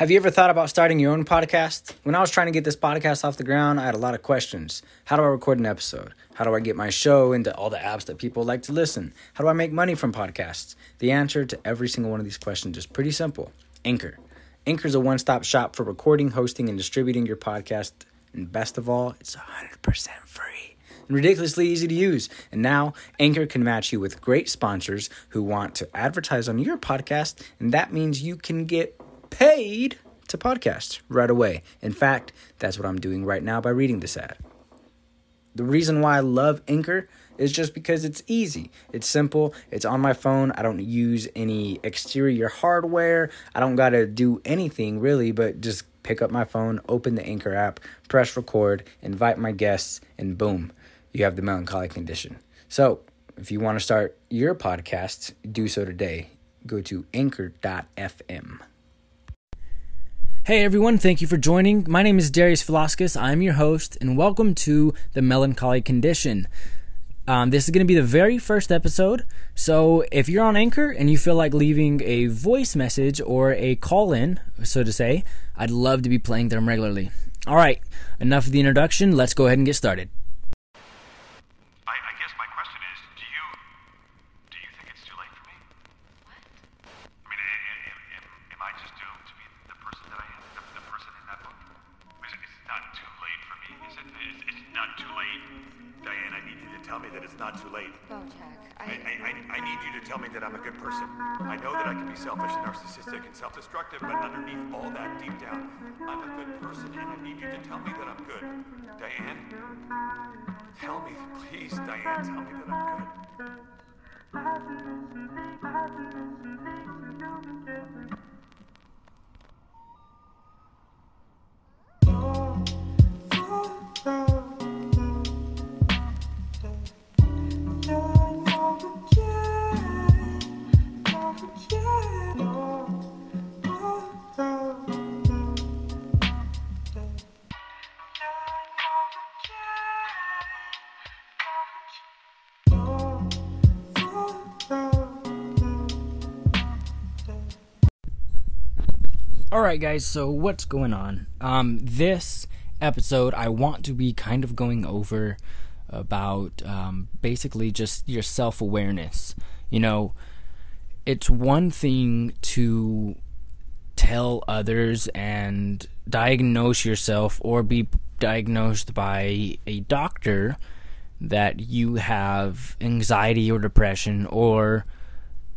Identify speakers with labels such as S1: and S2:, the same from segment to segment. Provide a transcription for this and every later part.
S1: Have you ever thought about starting your own podcast? When I was trying to get this podcast off the ground, I had a lot of questions. How do I record an episode? How do I get my show into all the apps that people like to listen? How do I make money from podcasts? The answer to every single one of these questions is pretty simple Anchor. Anchor is a one stop shop for recording, hosting, and distributing your podcast. And best of all, it's 100% free and ridiculously easy to use. And now, Anchor can match you with great sponsors who want to advertise on your podcast, and that means you can get paid to podcast right away. In fact, that's what I'm doing right now by reading this ad. The reason why I love Anchor is just because it's easy. It's simple. It's on my phone. I don't use any exterior hardware. I don't got to do anything really, but just pick up my phone, open the Anchor app, press record, invite my guests, and boom, you have the melancholy condition. So, if you want to start your podcast, do so today. Go to anchor.fm. Hey everyone, thank you for joining. My name is Darius Velasquez. I'm your host, and welcome to The Melancholy Condition. Um, this is going to be the very first episode, so if you're on Anchor and you feel like leaving a voice message or a call in, so to say, I'd love to be playing them regularly. All right, enough of the introduction. Let's go ahead and get started.
S2: Tell me that I'm a good person. I know that I can be selfish and narcissistic and self-destructive, but underneath all that, deep down, I'm a good person, and I need you to tell me that I'm good. Diane, tell me, please, Diane, tell me that I'm good.
S1: All right, guys. So what's going on? Um, this episode, I want to be kind of going over about um, basically just your self awareness. You know, it's one thing to tell others and diagnose yourself or be diagnosed by a doctor that you have anxiety or depression or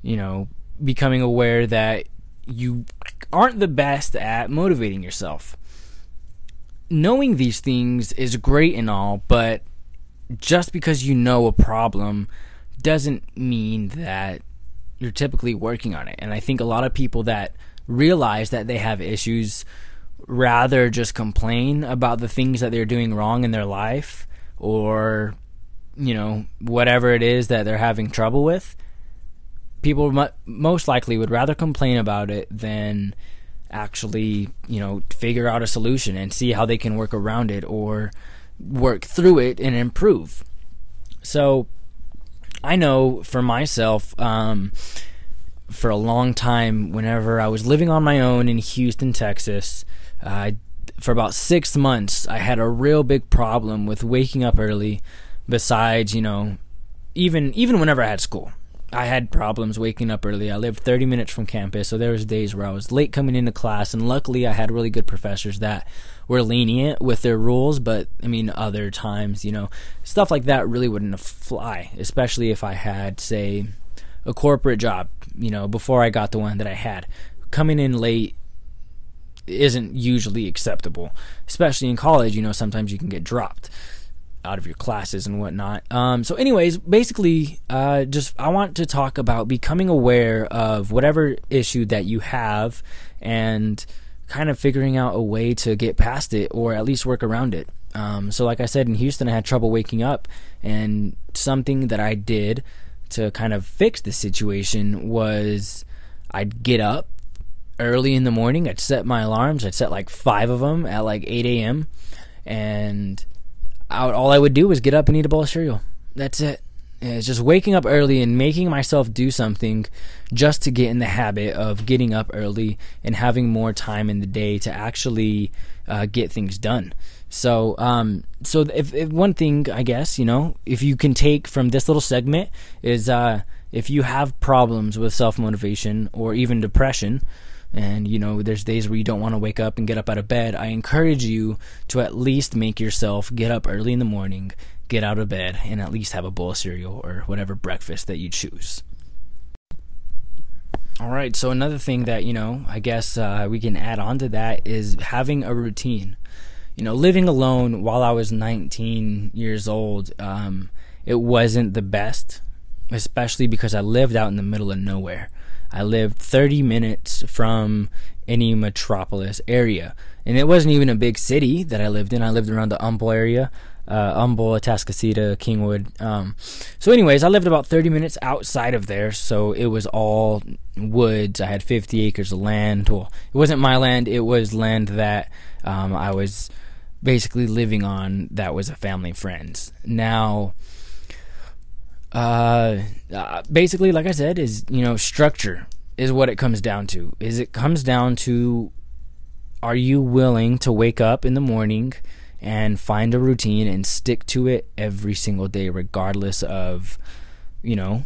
S1: you know becoming aware that you aren't the best at motivating yourself. Knowing these things is great and all but just because you know a problem doesn't mean that you're typically working on it. And i think a lot of people that realize that they have issues rather just complain about the things that they're doing wrong in their life or you know whatever it is that they're having trouble with people most likely would rather complain about it than actually you know figure out a solution and see how they can work around it or work through it and improve so i know for myself um, for a long time whenever I was living on my own in Houston, Texas. Uh, for about six months, I had a real big problem with waking up early. Besides, you know, even even whenever I had school, I had problems waking up early. I lived 30 minutes from campus, so there was days where I was late coming into class, and luckily I had really good professors that were lenient with their rules. But I mean, other times, you know, stuff like that really wouldn't fly, especially if I had, say, a corporate job, you know, before I got the one that I had. Coming in late isn't usually acceptable, especially in college. You know, sometimes you can get dropped out of your classes and whatnot. Um, so, anyways, basically, uh, just I want to talk about becoming aware of whatever issue that you have and kind of figuring out a way to get past it or at least work around it. Um, so, like I said, in Houston, I had trouble waking up, and something that I did to kind of fix the situation was I'd get up early in the morning. I'd set my alarms. I'd set like five of them at like 8 a.m. And I all I would do was get up and eat a bowl of cereal. That's it. it. is just waking up early and making myself do something just to get in the habit of getting up early and having more time in the day to actually uh, get things done. So, um, so if, if, one thing I guess you know, if you can take from this little segment is uh, if you have problems with self motivation or even depression, and you know there's days where you don't want to wake up and get up out of bed, I encourage you to at least make yourself get up early in the morning, get out of bed, and at least have a bowl of cereal or whatever breakfast that you choose. All right, so another thing that, you know, I guess uh, we can add on to that is having a routine. You know, living alone while I was 19 years old, um, it wasn't the best, especially because I lived out in the middle of nowhere. I lived 30 minutes from any metropolis area. And it wasn't even a big city that I lived in. I lived around the Humble area uh, Humble, Atascocita, Kingwood. Um, so, anyways, I lived about 30 minutes outside of there, so it was all woods. I had 50 acres of land. Well, it wasn't my land, it was land that um, I was basically living on that was a family friend's. Now, uh, basically, like I said, is, you know, structure is what it comes down to. Is it comes down to are you willing to wake up in the morning? and find a routine and stick to it every single day, regardless of, you know,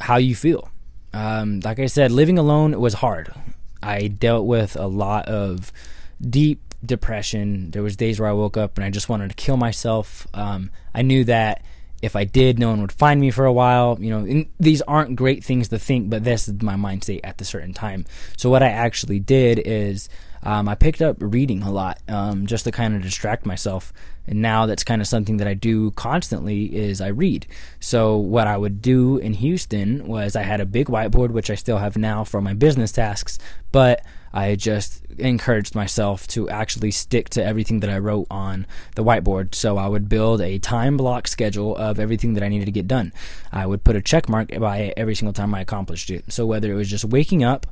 S1: how you feel. Um, like I said, living alone was hard. I dealt with a lot of deep depression. There was days where I woke up and I just wanted to kill myself. Um, I knew that if I did, no one would find me for a while. You know, these aren't great things to think, but this is my mind state at the certain time. So what I actually did is um, I picked up reading a lot um, just to kind of distract myself. And now that's kind of something that I do constantly is I read. So what I would do in Houston was I had a big whiteboard, which I still have now for my business tasks, but I just encouraged myself to actually stick to everything that I wrote on the whiteboard. So I would build a time block schedule of everything that I needed to get done. I would put a check mark by it every single time I accomplished it. So whether it was just waking up,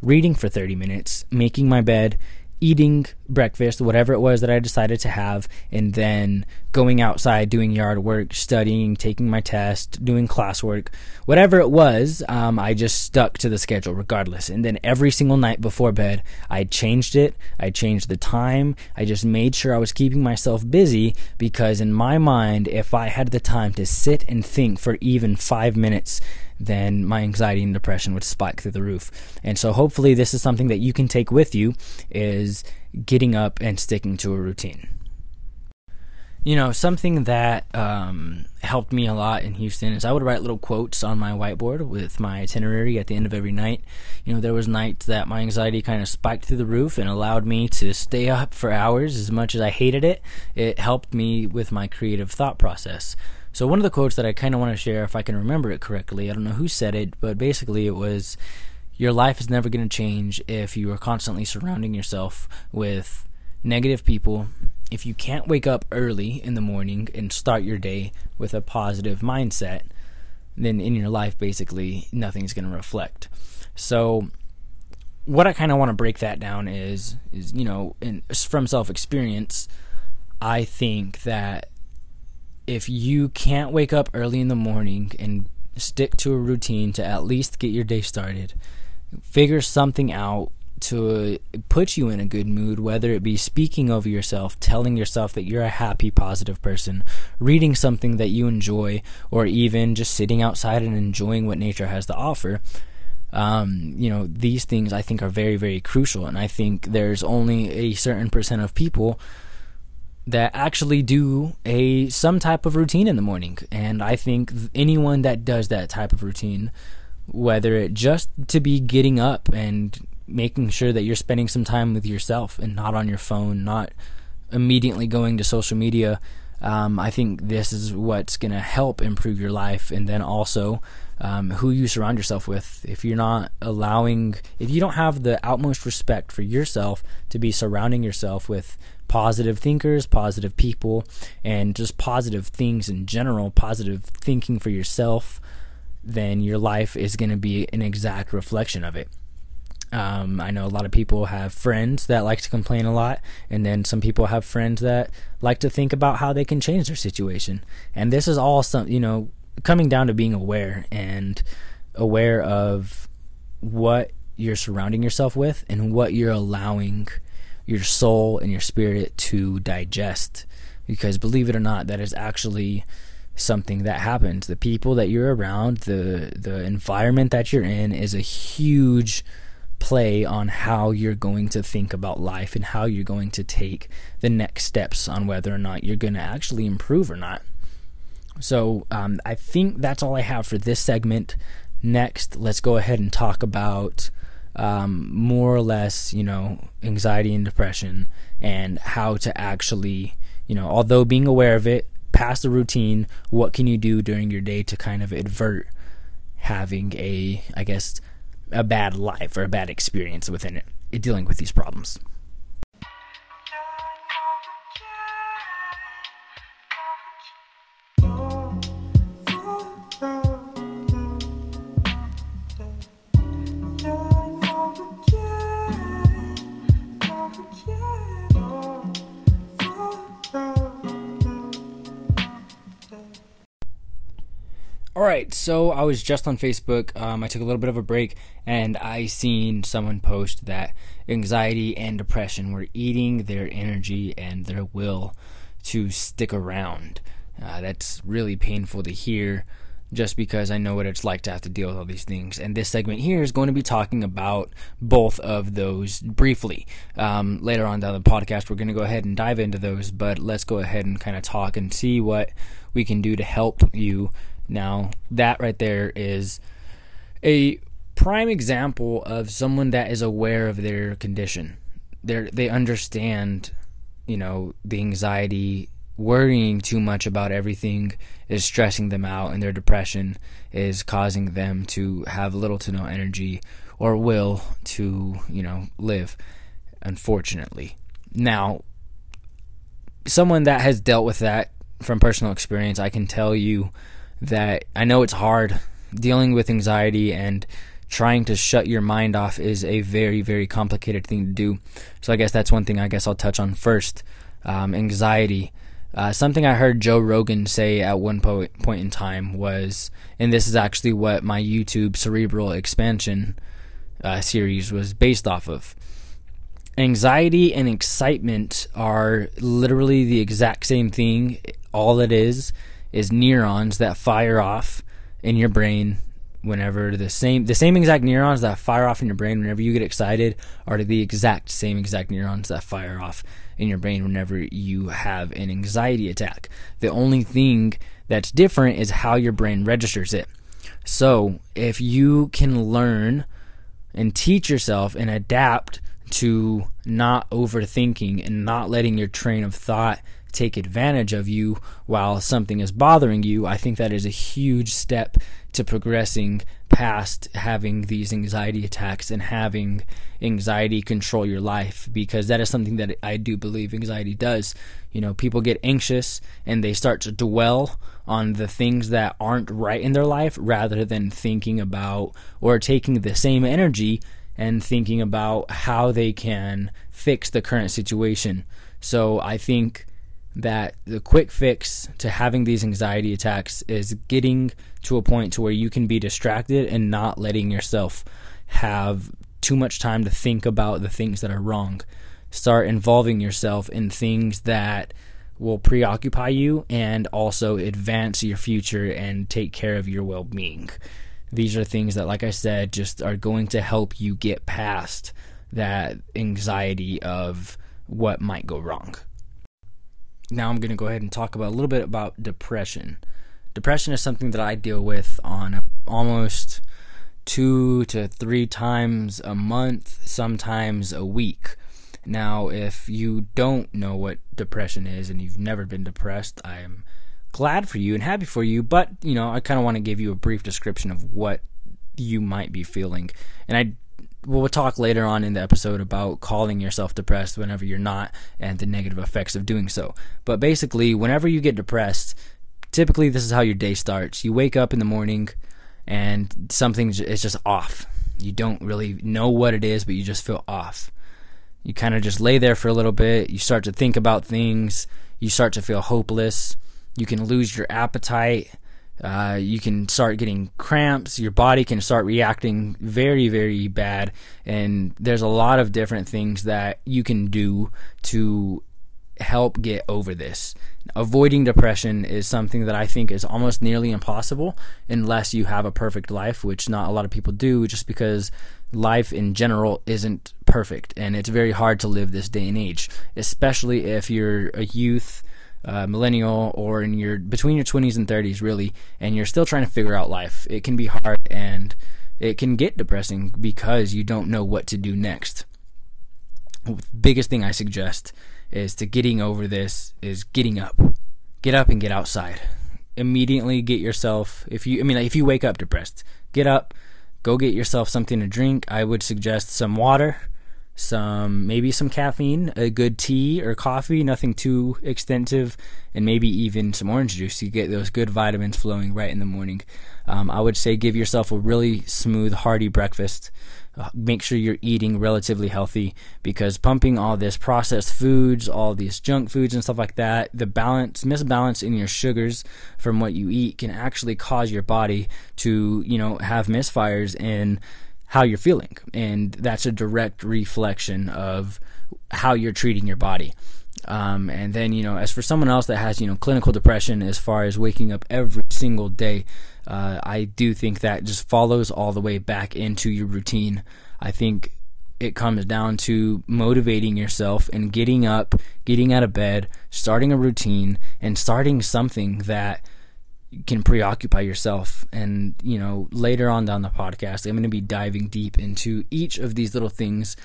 S1: reading for 30 minutes, making my bed, eating breakfast, whatever it was that I decided to have, and then going outside, doing yard work, studying, taking my test, doing classwork, whatever it was, um, I just stuck to the schedule regardless. And then every single night before bed, I changed it. I changed the time. I just made sure I was keeping myself busy because in my mind, if I had the time to sit and think for even five minutes, then my anxiety and depression would spike through the roof. And so hopefully this is something that you can take with you is getting up and sticking to a routine. You know, something that um, helped me a lot in Houston is I would write little quotes on my whiteboard with my itinerary at the end of every night. You know, there was nights that my anxiety kind of spiked through the roof and allowed me to stay up for hours as much as I hated it. It helped me with my creative thought process. So one of the quotes that I kind of want to share, if I can remember it correctly, I don't know who said it, but basically it was, "Your life is never going to change if you are constantly surrounding yourself with negative people. If you can't wake up early in the morning and start your day with a positive mindset, then in your life, basically, nothing's going to reflect." So what I kind of want to break that down is is you know, in, from self experience, I think that if you can't wake up early in the morning and stick to a routine to at least get your day started, figure something out to put you in a good mood, whether it be speaking over yourself, telling yourself that you're a happy, positive person, reading something that you enjoy, or even just sitting outside and enjoying what nature has to offer. Um, you know, these things I think are very, very crucial. And I think there's only a certain percent of people that actually do a some type of routine in the morning. And i think anyone that does that type of routine whether it just to be getting up and making sure that you're spending some time with yourself and not on your phone not immediately going to social media um, i think this is what's going to help improve your life. And then also um, who you surround yourself with. If you're not allowing if you don't have the utmost respect for yourself to be surrounding yourself with positive thinkers, positive people, and just positive things in general, positive thinking for yourself, then your life is going to be an exact reflection of it. Um, I know a lot of people have friends that like to complain a lot, and then some people have friends that like to think about how they can change their situation. And this is all some, you know, coming down to being aware and aware of what you're surrounding yourself with and what you're allowing your soul and your spirit to digest. Because believe it or not, that is actually something that happens. The people that you're around, the the environment that you're in is a huge play on how you're going to think about life and how you're going to take the next steps on whether or not you're going to actually improve or not. So um, I think that's all I have for this segment. Next, let's go ahead and talk about um, more or less, you know, anxiety and depression and how to actually, you know, although being aware of it, past the routine, what can you do during your day to kind of avert having a, I guess, a bad life or a bad experience within it, dealing with these problems. Right, so I was just on Facebook. Um, I took a little bit of a break, and I seen someone post that anxiety and depression were eating their energy and their will to stick around. Uh, that's really painful to hear, just because I know what it's like to have to deal with all these things. And this segment here is going to be talking about both of those briefly. Um, later on down the podcast, we're going to go ahead and dive into those, but let's go ahead and kind of talk and see what we can do to help you now, that right there is a prime example of someone that is aware of their condition. They they understand, you know, the anxiety, worrying too much about everything is stressing them out and their depression is causing them to have little to no energy or will to, you know, live unfortunately. Now, someone that has dealt with that from personal experience, I can tell you that I know it's hard. Dealing with anxiety and trying to shut your mind off is a very very complicated thing to do. So i guess that's one thing i guess i'll touch on first. Um, anxiety. Uh, something i heard joe rogan say at one po- point in time was and this is actually what my youtube cerebral expansion uh, series was based off of. Anxiety and excitement are literally the exact same thing. All it is is neurons that fire off in your brain whenever the same the same exact neurons that fire off in your brain whenever you get excited are the exact same exact neurons that fire off in your brain whenever you have an anxiety attack. The only thing that's different is how your brain registers it. So, if you can learn and teach yourself and adapt to not overthinking and not letting your train of thought take advantage of you while something is bothering you, I think that is a huge step to progressing past having these anxiety attacks and having anxiety control your life because that is something that I do believe anxiety does. You know, people get anxious and they start to dwell on the things that aren't right in their life rather than thinking about or taking the same energy and thinking about how they can fix the current situation. So I think that the quick fix to having these anxiety attacks is getting to a point to where you can be distracted and not letting yourself have too much time to think about the things that are wrong. Start involving yourself in things that will preoccupy you and also advance your future and take care of your well being. These are things that, like I said, just are going to help you get past that anxiety of what might go wrong now I'm going to go ahead and talk about a little bit about depression. Depression is something that I deal with on almost two to three times a month, sometimes a week. Now, if you don't know what depression is and you've never been depressed, I am glad for you and happy for you, but you know, I kind of want to give you a brief description of what you might be feeling. And I we'll talk later on in the episode about calling yourself depressed whenever you're not and the negative effects of doing so. But basically, whenever you get depressed, typically this is how your day starts. You wake up in the morning and something is just off. You don't really know what it is, but you just feel off. You kind of just lay there for a little bit. You start to think about things. You start to feel hopeless. You can lose your appetite. Uh, you can start getting cramps. Your body can start reacting very, very bad. And there's a lot of different things that you can do to help get over this. Avoiding depression is something that I think is almost nearly impossible unless you have a perfect life, which not a lot of people do just because life in general isn't perfect and it's very hard to live this day and age, especially if you're a youth, uh, millennial, or in your between your 20s and 30s really, and you're still trying to figure out life. It can be hard and it can get depressing because you don't know what to do next. Biggest thing I suggest is to getting over this is getting up. Get up and get outside. Immediately get yourself if you I mean like if you wake up depressed, get up, go get yourself something to drink. I would suggest some water, some maybe some caffeine, a good tea or coffee, nothing too extensive, and maybe even some orange juice. You get those good vitamins flowing right in the morning. Um, I would say give yourself a really smooth, hearty breakfast make sure you're eating relatively healthy because pumping all this processed foods, all these junk foods and stuff like that, the balance misbalance in your sugars from what you eat can actually cause your body to, you know, have misfires in how you're feeling. And that's a direct reflection of how you're treating your body. Um, and then, you know, as for someone else that has, you know, clinical depression as far as waking up every single day, uh, I do think that just follows all the way back into your routine. I think it comes down to motivating yourself and getting up, getting out of bed, starting a routine, and starting something that can preoccupy yourself. And, you know, later on down the podcast, I'm going to be diving deep into each of these little things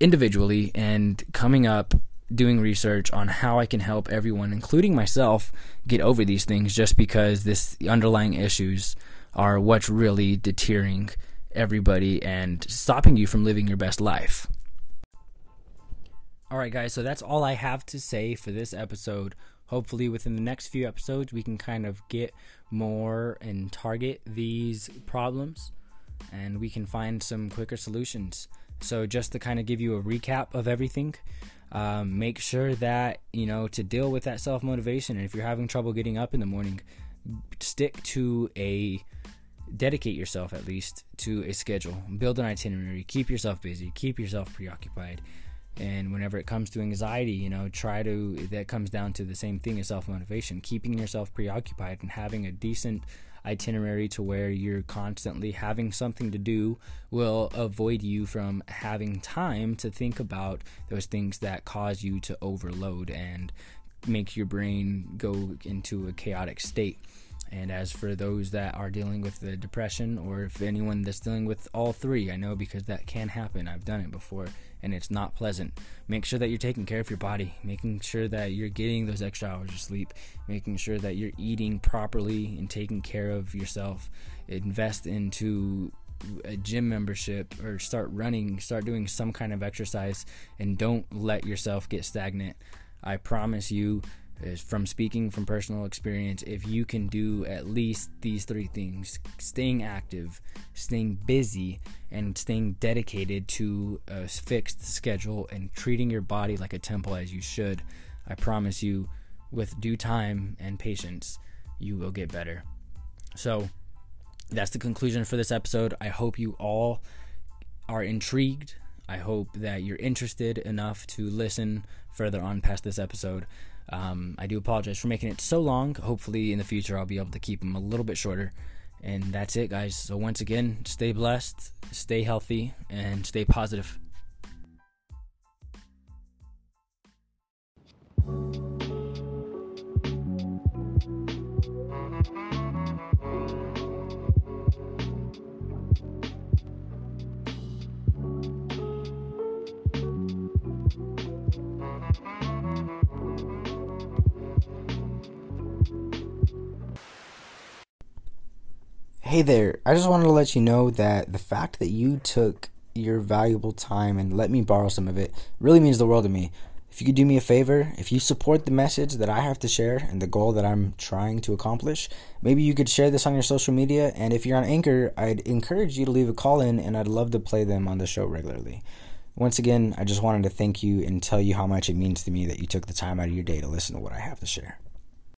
S1: individually and coming up doing research on how I can help everyone, including myself, get over these things just because this underlying issues are what's really deterring everybody and stopping you from living your best life. All right, guys, so that's all I have to say for this episode. Hopefully, within the next few episodes, we can kind of get more and target these problems and we can find some quicker solutions. So, just to kind of give you a recap of everything, um, make sure that you know to deal with that self motivation and if you're having trouble getting up in the morning stick to a dedicate yourself at least to a schedule. Build an itinerary. Keep yourself busy. Keep yourself preoccupied and whenever it comes to anxiety you know try to that comes down to the same thing as self motivation keeping yourself preoccupied and having a decent itinerary to where you're constantly having something to do will avoid you from having time to think about those things that cause you to overload and make your brain go into a chaotic state. And as for those that are dealing with the depression, or if anyone that's dealing with all three, I know because that can happen. I've done it before and it's not pleasant. Make sure that you're taking care of your body, making sure that you're getting those extra hours of sleep, making sure that you're eating properly and taking care of yourself. Invest into a gym membership or start running, start doing some kind of exercise, and don't let yourself get stagnant. I promise you, is from speaking from personal experience if you can do at least these three things staying active staying busy and staying dedicated to a fixed schedule and treating your body like a temple as you should i promise you with due time and patience you will get better. So that's the conclusion for this episode. I hope you all are intrigued. I hope that you're interested enough to listen further on past this episode um, I do apologize for making it so long. Hopefully, in the future, I'll be able to keep them a little bit shorter. And that's it, guys. So, once again, stay blessed, stay healthy, and stay positive. Hey there, I just wanted to let you know that the fact that you took your valuable time and let me borrow some of it really means the world to me. If you could do me a favor, if you support the message that I have to share and the goal that I'm trying to accomplish, maybe you could share this on your social media. And if you're on Anchor, I'd encourage you to leave a call in and I'd love to play them on the show regularly. Once again, I just wanted to thank you and tell you how much it means to me that you took the time out of your day to listen to what I have to share.